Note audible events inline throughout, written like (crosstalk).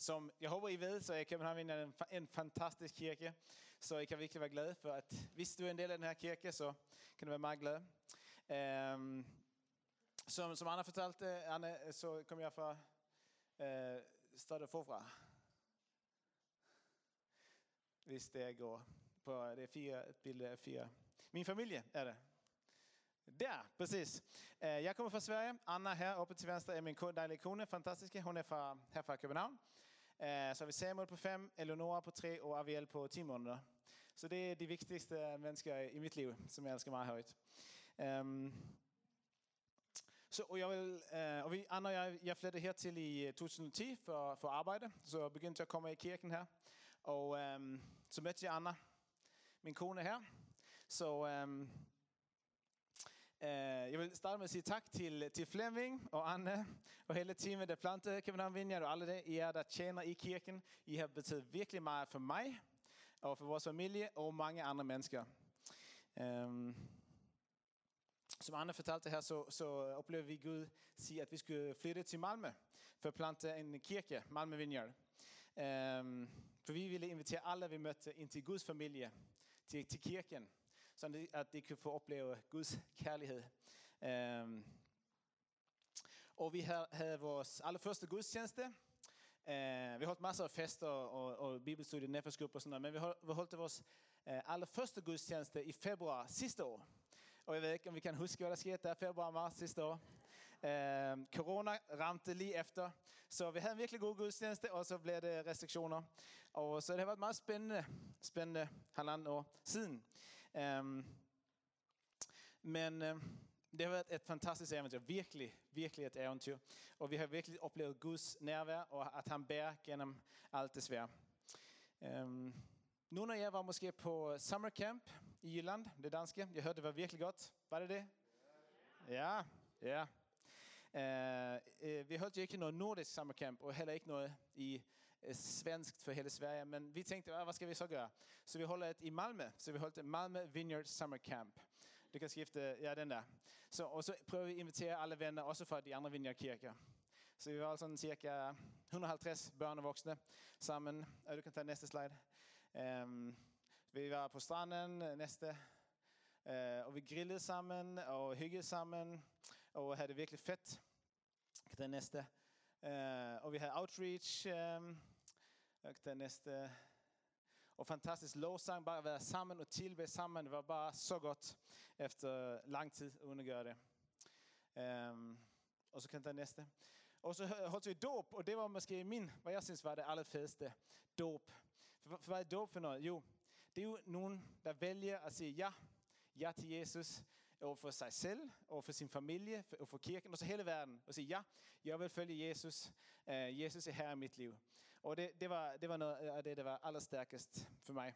som jeg håber, I ved, så er København en, en fantastisk kirke. Så I kan virkelig være glade for, at hvis du er en del af den her kirke, så kan du være meget glad. Um, Som, som Anna fortalte, Anna, så kom jeg fra uh, stedet forfra. Hvis det går på det er fire et billede af fire. Min familie er det. Der, precis. Eh, øh, Jeg kommer fra Sverige. Anna her oppe til venstre er min ko- dejlige kone, fantastiske. Hun er fra, her fra København. Eh, Så har vi Samuel på fem, Eleonora på tre og Aviel på 10 måneder. Så det er de vigtigste mennesker i mit liv, som jeg elsker meget højt. Um, så, og jeg vil, uh, og vi, Anna og jeg, jeg flyttede hertil i eh, 2010 for, for arbejde, så jeg begyndte at komme i kirken her. Og um, så mødte jeg Anna, min kone her. Så um, Uh, Eh, jeg vil starte med at sige tak til, til Flemming og Anne og hele teamet, der plantede København Vineyard og alle det, I er, der tjener i kirken. I har betydet virkelig meget for mig og for vores familie og mange andre mennesker. Um, som Anne fortalte her, så, så oplevede vi Gud sige, at vi skulle flytte til Malmø for at plante en kirke, Malmø Vineyard. Um, for vi ville invitere alle, vi mødte, ind til Guds familie, til, til kirken så at de kunne få opleve Guds kærlighed. Ehm, um, og vi havde, vores allerførste gudstjeneste. Uh, ehm, vi holdt masser af fester og, og bibelstudier, neferskub og sådan noget, men vi holdt, vi holdt vores uh, allerførste gudstjeneste i februar sidste år. Og jeg ved ikke, om vi kan huske, hvad der skete der februar marts sidste år. Uh, corona ramte lige efter, så vi havde en virkelig god gudstjeneste, og så blev det restriktioner. Og så det har været meget spændende, spændende halvandet år siden. Um, men Uh, det har været et fantastisk eventyr. Virkelig, virkelig et eventyr. Og vi har virkelig oplevet Guds nærvær, og at han bærer gennem alt det svære. Um, nu når jeg var måske på summer camp i Jylland, det danske. Jeg hørte, det var virkelig godt. Var det det? Ja, ja. Uh, uh, vi holdt jo ikke noget nordisk summer camp, og heller ikke noget i øh, uh, svenskt for hele Sverige. Men vi tænkte, "Ah, hvad skal vi så gøre? Så vi holdt et i Malmö, Så vi holdt et Malmö Vineyard Summer Camp. Du kan skifte, ja den der. Så, og så prøver vi at invitere alle venner, også fra de andre Vineyard-kirker. Så vi var sådan cirka 150 børn og voksne sammen. Og du kan tage næste slide. Um, vi var på stranden øh, næste. Uh, og vi grillede sammen og hyggede sammen. Og havde det virkelig fedt. Kan tage næste. Uh, og vi havde outreach. Um, kan tage næste. Og fantastisk lovsang, bare at være sammen og tilbe sammen. Det var bare så godt efter lang tid uden at gøre det. Um, og så kan jeg tage næste. Og så holdt vi dåb, og det var måske min, hvad jeg synes var det allerfedeste, dåb. For, for hvad er dåb for noget? Jo, det er jo nogen, der vælger at sige ja, ja til Jesus, og for sig selv, og for sin familie, og for kirken, og så hele verden. Og sige ja, jeg vil følge Jesus. Uh, Jesus er her i mit liv. Og det, det, var, det var noget af det, der var allerstærkest for mig.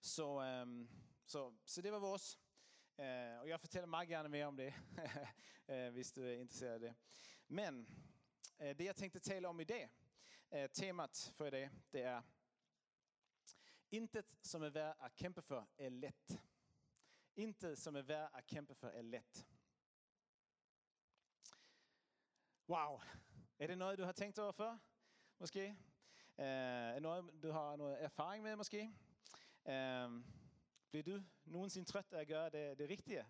Så, um, så, så det var vores. Uh, og jeg fortæller meget gerne mere om det, uh, (laughs) hvis du er interesseret i det. Men uh, det jeg tænkte tale om i dag, uh, temat for i dag, det er Intet som er værd at kæmpe for er let. Intet som er værd at kæmpe for er let. Wow. Er det noget, du har tænkt over før? Måske? Uh, er noget, du har noget erfaring med måske? Uh, bliver du nogensinde træt af at gøre det, det rigtige?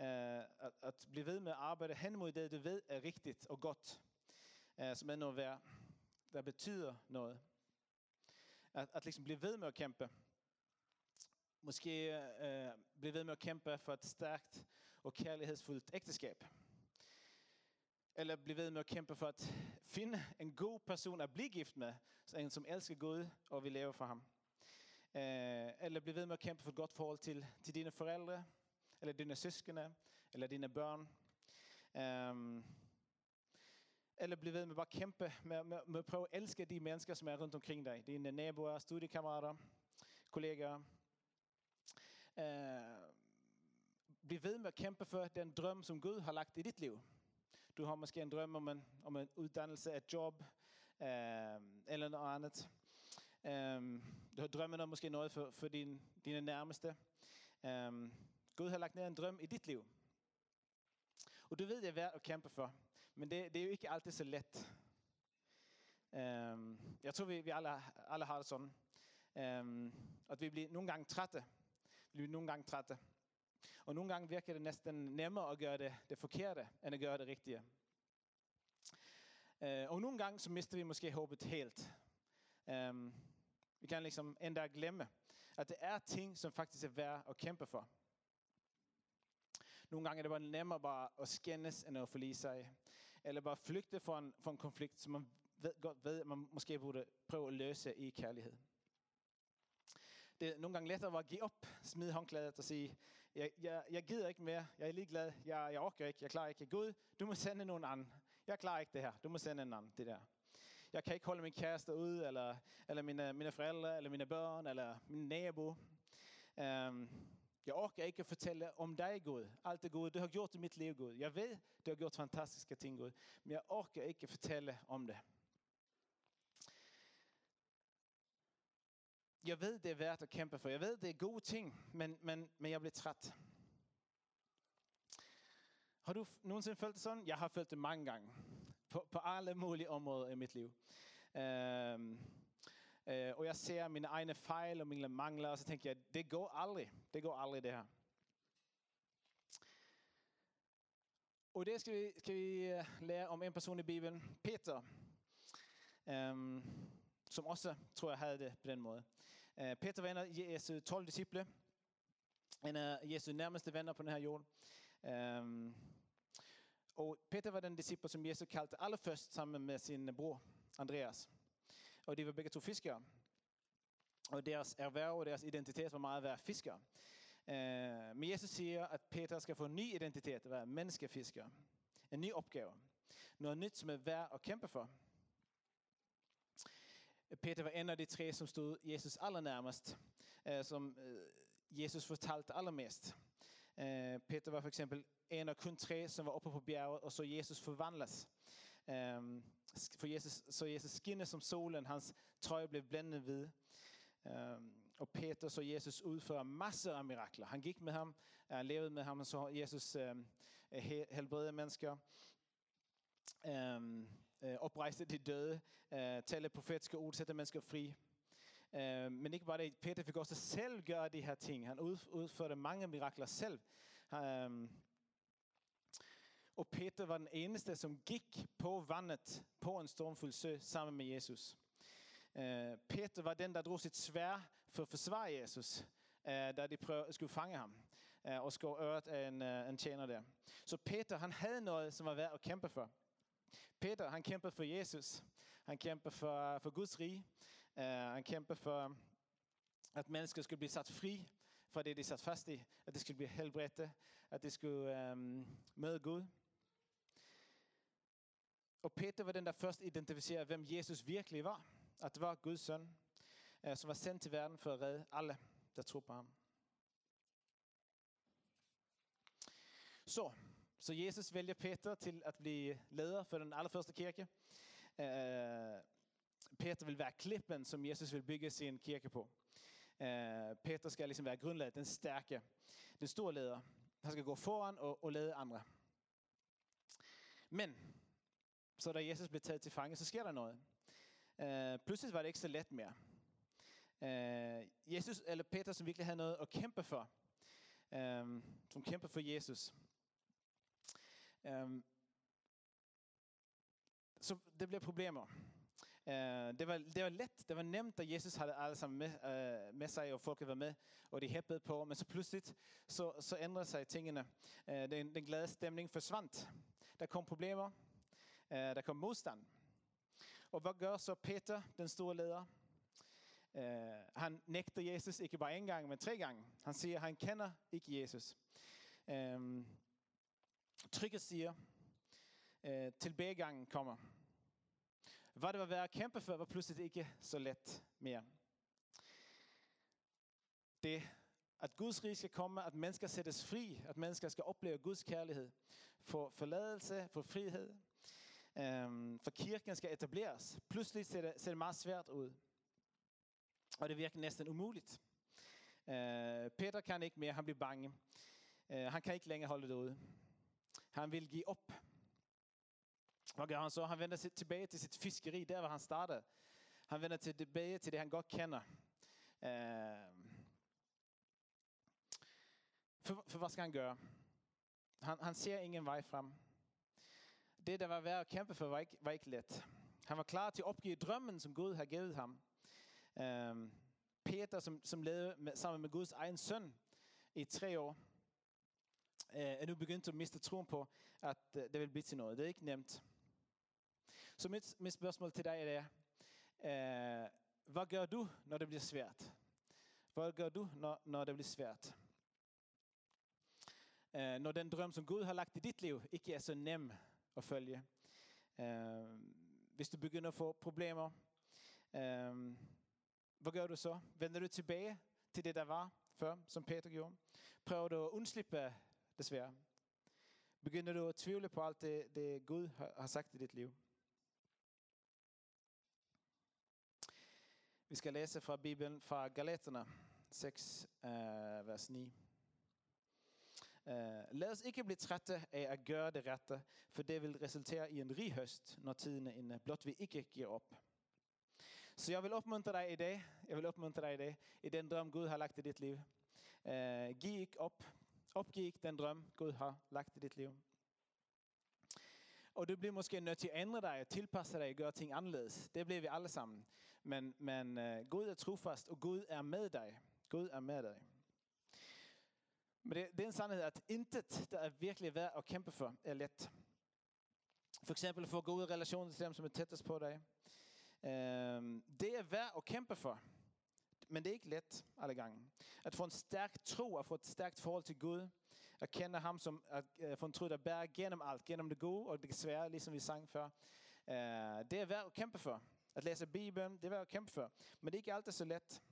Eh, at, at blive ved med at arbejde hen mod det, du ved er rigtigt og godt. eh, som er noget værd, der betyder noget. At, at liksom blive ved med at kæmpe. Måske eh, blive ved med at kæmpe for et stærkt og kærlighedsfuldt ægteskab. Eller blive ved med at kæmpe for at finde en god person at blive gift med. Så en, som elsker Gud og vil leve for ham. Eh, eller blive ved med at kæmpe for et godt forhold til, til dine forældre, eller dine søskende, eller dine børn. Um, eller blive ved med bare at kæmpe med, med, med at prøve at elske de mennesker, som er rundt omkring dig. Dine naboer, studiekammerater, kollegaer. Uh, bliv ved med at kæmpe for den drøm, som Gud har lagt i dit liv. Du har måske en drøm om en, om en uddannelse, et job, øh, eller noget andet. Øh, du har drømmen om måske noget for, for din, dine nærmeste. Øh, Gud har lagt ned en drøm i dit liv. Og du ved, det er værd at kæmpe for. Men det, det er jo ikke altid så let. Um, jeg tror, vi, vi alle, alle har det sådan. Um, at vi bliver nogle gange trætte. Vi bliver nogle gange trætte. Og nogle gange virker det næsten nemmere at gøre det, det forkerte, end at gøre det rigtige. Uh, og nogle gange så mister vi måske håbet helt. Um, vi kan liksom endda glemme, at det er ting, som faktisk er værd at kæmpe for. Nogle gange er det bare nemmere bare at skændes, end at forlige sig. Eller bare flygte fra en, fra en konflikt, som man ved, godt ved, at man måske burde prøve at løse i kærlighed. Det er nogle gange lettere at give op, smide håndklædet og sige, jeg, jeg, jeg gider ikke mere, jeg er ligeglad, jeg, jeg orker ikke, jeg klarer ikke. Gud, du må sende nogen anden. Jeg klarer ikke det her, du må sende en anden, det der. Jeg kan ikke holde min kæreste ud, eller, eller mine, mine forældre, eller mine børn, eller min nabo. Um, jeg orker ikke at fortælle om dig, Gud. Alt det gode, du har gjort i mit liv, Gud. Jeg ved, du har gjort fantastiske ting, Gud. Men jeg orker ikke at fortælle om det. Jeg ved, det er værd at kæmpe for. Jeg ved, det er gode ting, men, men, men jeg bliver træt. Har du nogensinde følt det sådan? Jeg har følt det mange gange. På, på alle mulige områder i mit liv. Øhm, øh, og jeg ser mine egne fejl og mine mangler, og så tænker jeg, det går aldrig. Det går aldrig det her. Og det skal vi, skal vi øh, lære om en person i Bibelen, Peter, Øhm, som også, tror jeg, havde det på den måde. Eh, Peter var en af Jesu 12 disciple, en af Jesu nærmeste venner på den her jord. Um, ehm, og Peter var den disciple, som Jesus kaldte allerførst sammen med sin bror, Andreas. Og de var begge to fiskere. Og deres erhverv og deres identitet var meget at være fiskere. Uh, men Jesus siger, at Peter skal få en ny identitet, at være menneskefisker. En ny opgave. Noget nyt, som er værd at kæmpe for. Peter var en af de tre, som stod Jesus allernærmest, uh, som eh, Jesus fortalte allermest. Uh, Peter var for eksempel en af kun tre, som var oppe på bjerget, og så Jesus forvandles. Ehm, for Jesus, så Jesus skinner som solen, hans trøje blev blændende hvid. Ehm, og Peter så Jesus udføre masser af mirakler. Han gik med ham, han levede med ham, og så Jesus ehm, helbredede mennesker. Øh, um, oprejste de døde, øh, tale profetiske ord, sætte mennesker fri. Øh, men ikke bare det, Peter fik også selv gøre de her ting. Han udførte mange mirakler selv. Og Peter var den eneste, som gik på vandet på en stormfuld sø sammen med Jesus. Peter var den, der drog sit svær for at forsvare Jesus, da de skulle fange ham og skulle øret en, en tjener der. Så Peter, han havde noget, som var værd at kæmpe for. Peter, han kæmpede for Jesus. Han kæmpede for, for Guds rige. Uh, han kæmpede for, at mennesker skulle blive sat fri fra det, de sat fast i. At de skulle blive helbredte. At de skulle um, møde Gud. Og Peter var den, der først identificerede, hvem Jesus virkelig var. At det var Guds søn, uh, som var sendt til verden for at redde alle, der tror på ham. Så, så Jesus vælger Peter til at blive leder for den allerførste kirke. Øh, Peter vil være klippen, som Jesus vil bygge sin kirke på. Øh, Peter skal ligesom være grundlaget, den stærke, den store leder. Han skal gå foran og, og lede andre. Men så da Jesus blev taget til fange, så sker der noget. Uh, pludselig var det ikke så let mere. Uh, Jesus, eller Peter, som virkelig havde noget at kæmpe for, um, som kæmper for Jesus. Øhm, så det blev problemer. Øh, det, var, det var let, det var nemt, at Jesus havde alle sammen med, øh, med sig, og folket var med, og de hæppede på, men så pludselig så, så ændrede sig tingene. Øh, den, den glade stemning forsvandt. Der kom problemer, der kom modstand. Og hvad gør så Peter, den store leder? Han nægter Jesus ikke bare en gang, men tre gange. Han siger, at han kender ikke Jesus. Um, trykket siger, uh, tilbagegangen kommer. Hvad det var værd at kæmpe for, var pludselig ikke så let mere. Det, at Guds rige skal komme, at mennesker sættes fri, at mennesker skal opleve Guds kærlighed, få forladelse, få frihed, øhm, for kirken skal etableres. Pludselig ser det, ser det meget svært ud. Og det virker næsten umuligt. Øh, Peter kan ikke mere, han bliver bange. Øh, han kan ikke længere holde det ude. Han vill give op. Hvad gør han så? Han vender tilbage til sit fiskeri, der var han startede. Han vender tilbage til det, han godt kender. Øh, for, for hvad skal han gøre? Han, han ser ingen vej frem. Det, der var værd at kæmpe for, var ikke, var ikke let. Han var klar til at opgive drømmen, som Gud havde givet ham. Um, Peter, som, som levede med, sammen med Guds egen søn i tre år, Eh, er nu begyndt at miste troen på, at eh, det vil blive til noget. Det er ikke nemt. Så mit, mit spørgsmål til dig er, uh, hvad gør du, når det bliver svært? Hvad gør du, når, når det bliver svært? Uh, når den drøm, som Gud har lagt i dit liv, ikke er så nem at følge. Uh, hvis du begynder at få problemer, uh, hvad gør du så? Vender du tilbage til det, der var før, som Peter gjorde? Prøver du at undslippe desværre? Begynder du at tvivle på alt det, det Gud har sagt i dit liv? Vi skal læse fra Bibelen, fra Galaterne 6, uh, øh, vers 9. Uh, øh, lad os ikke blive trætte af at gøre det rette, for det vil resultere i en rig høst, når tiden er inde, blot vi ikke giver op. Så jeg vil opmuntre dig i dag, jeg vil opmuntre dig i dag, i den drøm Gud har lagt i dit liv. Uh, giv ikke op, opgiv ikke den drøm Gud har lagt i dit liv. Og du bliver måske nødt til at ændre dig, tilpasse dig og gøre ting anderledes. Det bliver vi alle sammen. Men, men uh, Gud er trofast, og Gud er med dig. Gud er med dig. Men det, det er en sandhed, at intet, der er virkelig værd at kæmpe for, er let. For eksempel at få gode relationer til dem, som er tættest på dig. Uh, det er værd at kæmpe for. Men det er ikke let alle gange. At få en stærk tro, at få et stærkt forhold til Gud. At kende ham som at uh, få en tro, der bærer gennem alt. Gennem det gode og det svære, ligesom vi sang før. Uh, det er værd at kæmpe for. At læse Bibelen, det er værd at kæmpe for. Men det er ikke altid så let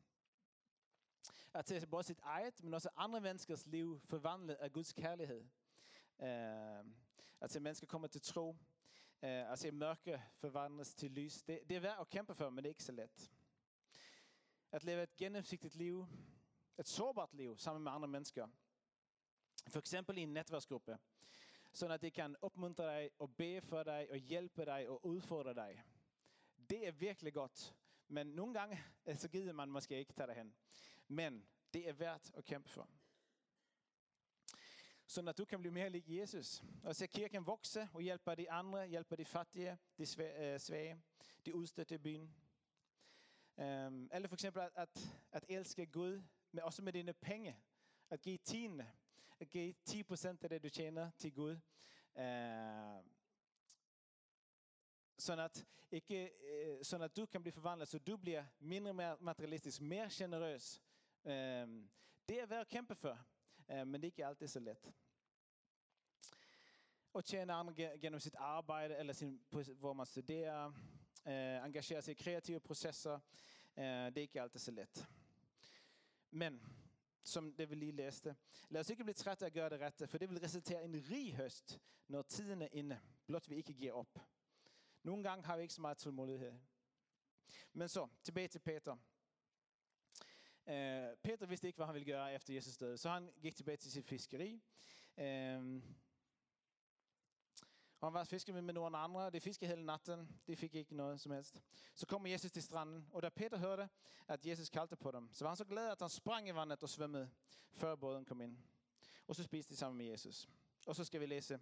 at se både sit eget, men også andre menneskers liv forvandlet af Guds kærlighed. Uh, at se mennesker kommer til tro. Uh, at se mørke forvandles til lys. Det, det er værd at kæmpe for, men det er ikke så let. At leve et gennemsigtigt liv, et sårbart liv sammen med andre mennesker. For eksempel i en netværksgruppe. Så at de kan opmuntre dig og bede for dig og hjælpe dig og udfordre dig. Det er virkelig godt. Men nogle gange, (laughs) så gider man måske ikke tage hen. Men det er værd at kæmpe for. Så at du kan blive mere lig Jesus. Og se kirken vokse og hjælpe de andre, hjælpe de fattige, de øh, svage, de udstødte i byen. Um, eller for eksempel at, at, at elske Gud, men også med dine penge. At give tiende. At give 10% af det, du tjener til Gud. Uh, sådan at, ikke, uh, sådan at du kan blive forvandlet, så du bliver mindre materialistisk, mere generøs. Um, det er værd at kæmpe for, uh, men det er ikke altid så let. Og tjene andre gennem sit arbejde, eller sin, hvor man studerer, eh, engagere sig i kreative processer, Eh, det er ikke altid så let. Men, som det vi lige læste, lad os ikke blive trætte af at gøre det rette, for det vil resultere i en rig høst, når tiden er inde, blot vi ikke giver op. Nogle gange har vi ikke så meget tålmodighed. Men så, tilbage til Peter. Eh, Peter vidste ikke, hvad han ville gøre efter Jesus død, så han gik tilbage til sit fiskeri. Uh, og han var fiske med nogle andre, de fiskede hele natten, de fik ikke noget som helst. Så kommer Jesus til stranden, og da Peter hørte, at Jesus kaldte på dem, så var han så glad, at han sprang i vandet og svømmede, før båden kom ind. Og så spiste de sammen med Jesus. Og så skal vi læse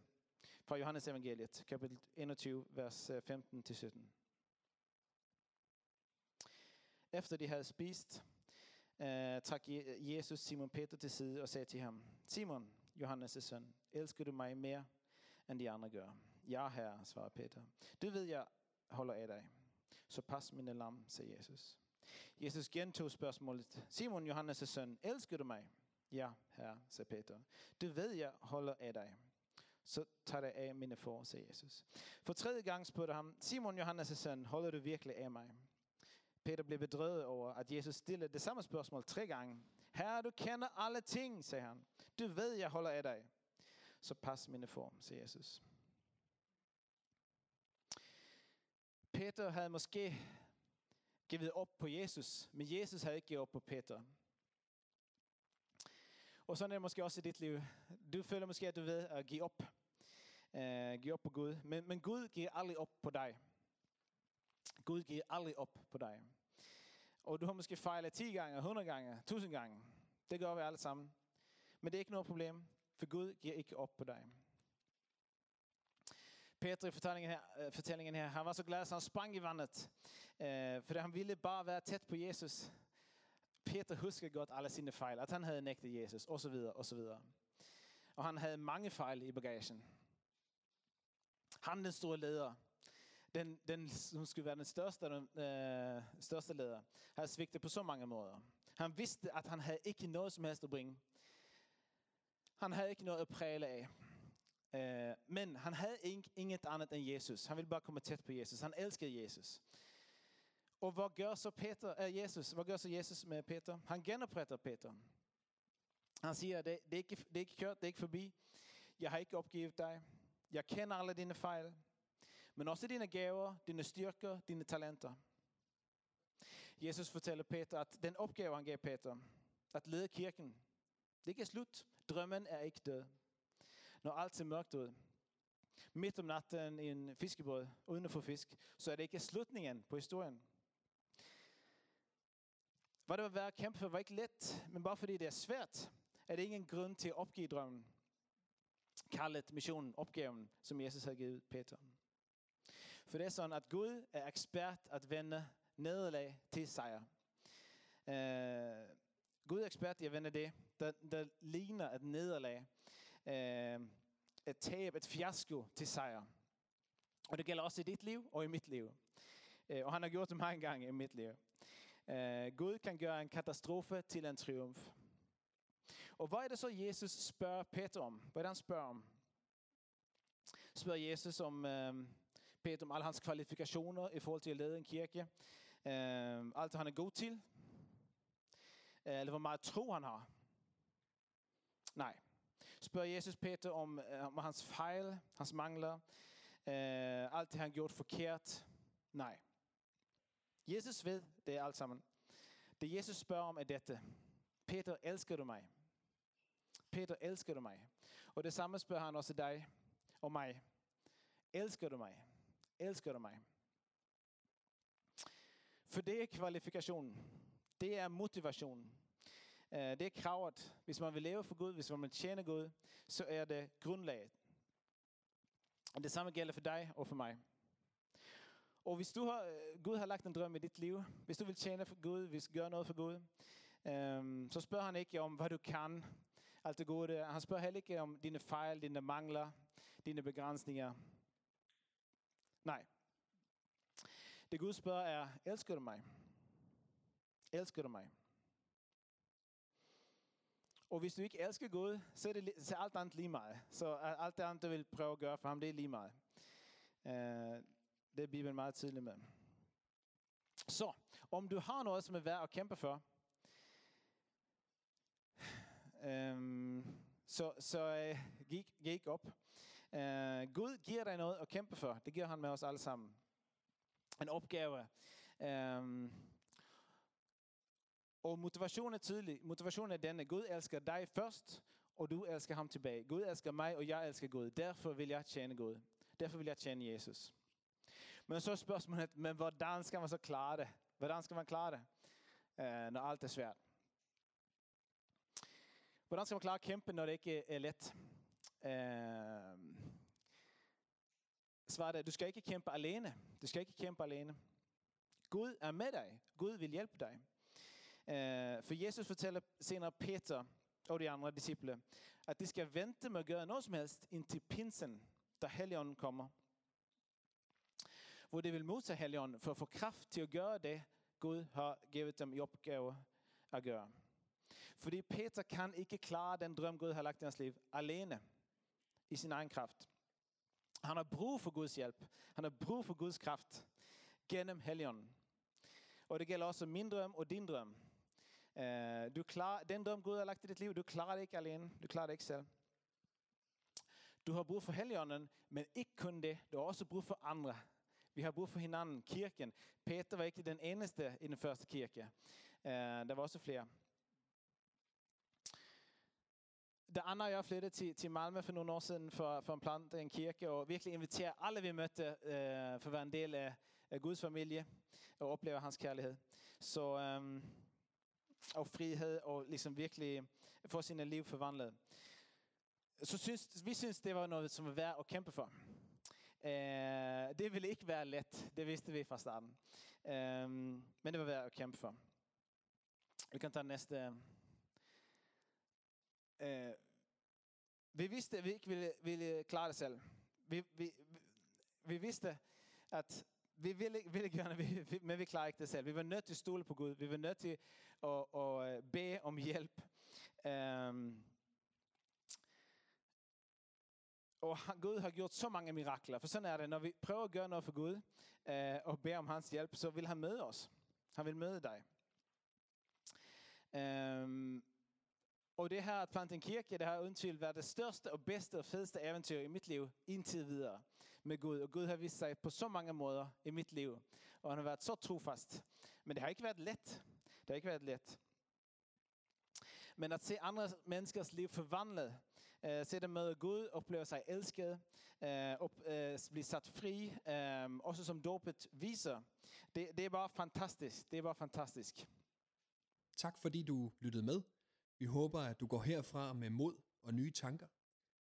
fra Johannes evangeliet, kapitel 21, vers øh, 15-17. Efter de havde spist, uh, trak Jesus Simon Peter til side og sagde til ham, Simon, Johannes' søn, elsker du mig mere end de andre gør? Ja, herre, svarer Peter. Du ved, jeg holder af dig. Så pas mine lam, sagde Jesus. Jesus gentog spørgsmålet. Simon, Johannes' søn, elsker du mig? Ja, herre, sagde Peter. Du ved, jeg holder af dig. så tag dig af mine får, sagde Jesus. For tredje gang spurgte ham, Simon Johannes' søn, holder du virkelig af mig? Peter blev bedrøvet over, at Jesus stillede det samme spørgsmål tre gange. Herre, du kender alle ting, sagde han. Du ved, jeg holder af dig. Så pas mine form, siger Jesus. Peter havde måske givet op på Jesus, men Jesus havde ikke givet op på Peter. Og sådan er det måske også i dit liv. Du føler måske, at du ved at give op. Uh, give op på Gud. Men, men Gud giver aldrig op på dig. Gud giver aldrig op på dig. Og du har måske fejlet 10 gange, 100 gange, 1000 gange. Det gør vi alle sammen. Men det er ikke noget problem, for Gud giver ikke op på dig. Peter i fortællingen her, øh, eh, fortællingen her, han var så glad, så han sprang i vandet. Eh, for han ville bare være tæt på Jesus. Peter husker godt alle sine fejl, at han havde nægtet Jesus, og så videre, og så videre. Og han havde mange fejl i bagagen. Han den store leder, den, den som skulle være den største, den, eh, øh, største leder, havde svigtet på så mange måder. Han vidste, at han havde ikke noget som helst at bringe. Han havde ikke noget at præle af. Øh, men han havde inget andet end Jesus. Han ville bare komme tæt på Jesus. Han elskede Jesus. Og hvad gør så Peter, äh, Jesus? Hvad gør så Jesus med Peter? Han genopretter Peter. Han siger, det, det, er ikke, det er ikke kørt, det er ikke forbi. Jeg har ikke opgivet dig. Jeg kender alle dine fejl. Men også dine gaver, dine styrker, dine talenter. Jesus fortæller Peter, at den opgave, han gav Peter, at lede kirken, det er ikke slut. Drømmen er ikke død. Når alt ser mørkt ud, midt om natten i en fiskebåd, uden at få fisk, så er det ikke slutningen på historien. Hvad det var værd at kæmpe for var ikke let, men bare fordi det er svært, er det ingen grund til at opgive drømmen. Kaldet missionen, opgaven, som Jesus havde givet Peter. For det er sådan, at Gud er ekspert at vende nederlag til sejr. Uh, Gud er ekspert i at vende det, der, der ligner et nederlag, øh, et tab, et fiasko til sejr. Og det gælder også i dit liv og i mit liv. Uh, og han har gjort det mange gange i mit liv. Uh, Gud kan gøre en katastrofe til en triumf. Og hvad er det så, Jesus spørger Peter om? Hvad er det, han spørger om? Spørger Jesus om uh, Peter om alle hans kvalifikationer i forhold til at lede en kirke. Uh, alt han er god til. Eller hvor meget tro han har. Nej. Spørger Jesus Peter om, øh, om hans fejl, hans mangler. øh, alt det, han gjort forkert. Nej. Jesus ved det alt sammen. Det Jesus spørger om er dette. Peter, elsker du mig? Peter, elsker du mig? Og det samme spørger han også dig og mig. Elsker du mig? Elsker du mig? For det er kvalifikationen. Det er motivationen. Øh, det er kravet. Hvis man vil leve for Gud, hvis man vil tjene Gud, så er det grundlaget. Og det samme gælder for dig og for mig. Og hvis du har, øh, Gud har lagt en drøm i dit liv, hvis du vil tjene for Gud, hvis du gør noget for Gud, øhm, så spørger han ikke om, hvad du kan, alt det gode. Han spørger heller ikke om dine fejl, dine mangler, dine begrænsninger. Nej. Det Gud spørger er, elsker du mig? Elsker du mig? Og hvis du ikke elsker Gud, så er, det, så er alt andet lige meget. Så alt det andet, du vil prøve at gøre for ham, det er lige meget. Uh, øh, det er Bibelen meget tydelig med. Så, om du har noget, som er værd at kæmpe for, øhm, så, så uh, gik, gik op. Uh, Gud giver dig noget at kæmpe for. Det giver han med os alle sammen. En opgave. Um, og motivationen er tydelig. Motivationen er denne. Gud elsker dig først, og du elsker ham tilbage. Gud elsker mig, og jeg elsker Gud. Derfor vil jeg tjene Gud. Derfor vil jeg tjene Jesus. Men så er spørgsmålet, men hvordan skal man så klare det? Hvordan skal man klare det, øh, når alt er svært? Hvordan skal man klare at kæmpe, når det ikke øh, er let? Øh, svaret er, du skal ikke kæmpe alene. Du skal ikke kæmpe alene. Gud er med dig. Gud vil hjælpe dig. Eh, for Jesus fortæller senere Peter og de andre disciple, at de skal vente med at gøre noget som helst indtil pinsen, da Helligånden kommer hvor de vil modtage Helligånden for at få kraft til at gøre det, Gud har givet dem i opgave at gøre. Fordi Peter kan ikke klare den drøm, Gud har lagt i hans liv alene. i sin egen kraft. Han har brug for Guds hjælp. Han har brug for Guds kraft gennem Helligånden. Og det gælder også min drøm og din drøm. Øh, du klar, den dom Gud har lagt i dit liv, du klarer det ikke alene. Du klarer det ikke selv. Du har brug for Helligånden, men ikke kun det. Du har også brug for andre. Vi har brug for hinanden, kirken. Peter var ikke den eneste i den første kirke. Øh, der var også flere. Det Anna og jeg flyttede til, til Malmø for nogle år siden for, for at plante en kirke og virkelig invitere alle vi mødte øh, for at være en del af, af Guds familie og opleve hans kærlighed. Så, øh, og frihed og liksom virkelig få sine liv forvandlet. Så synes, vi synes det var noget, som var værd at kæmpe for. Uh, det ville ikke være let, det vidste vi fra starten. Um, men det var værd at kæmpe for. Vi kan tage næste. Uh, vi vidste, at vi ikke ville, ville klare det selv. Vi, vi, vi, vi vidste, at vi ville, ville gerne, vi, vi, men vi klarer ikke det selv. Vi var nødt til at stole på Gud. Vi var nødt til at, at øh, bede om hjælp. Um, og Gud har gjort så mange mirakler. For sådan er det, når vi prøver at gøre noget for Gud, uh, og beder om hans hjælp, så vil han møde os. Han vil møde dig. Um, og det her at plante en kirke, det har uden tvivl været det største og bedste og fedeste eventyr i mit liv indtil videre med Gud. Og Gud har vist sig på så mange måder i mit liv. Og han har været så trofast. Men det har ikke været let. Det har ikke været let. Men at se andre menneskers liv forvandlet, eh, se dem møde Gud, opleve sig elsket, eh, op, eh, blive sat fri, uh, også som dåbet viser, det, det er bare fantastisk. Det er bare fantastisk. Tak fordi du lyttede med. Vi håber, at du går herfra med mod og nye tanker.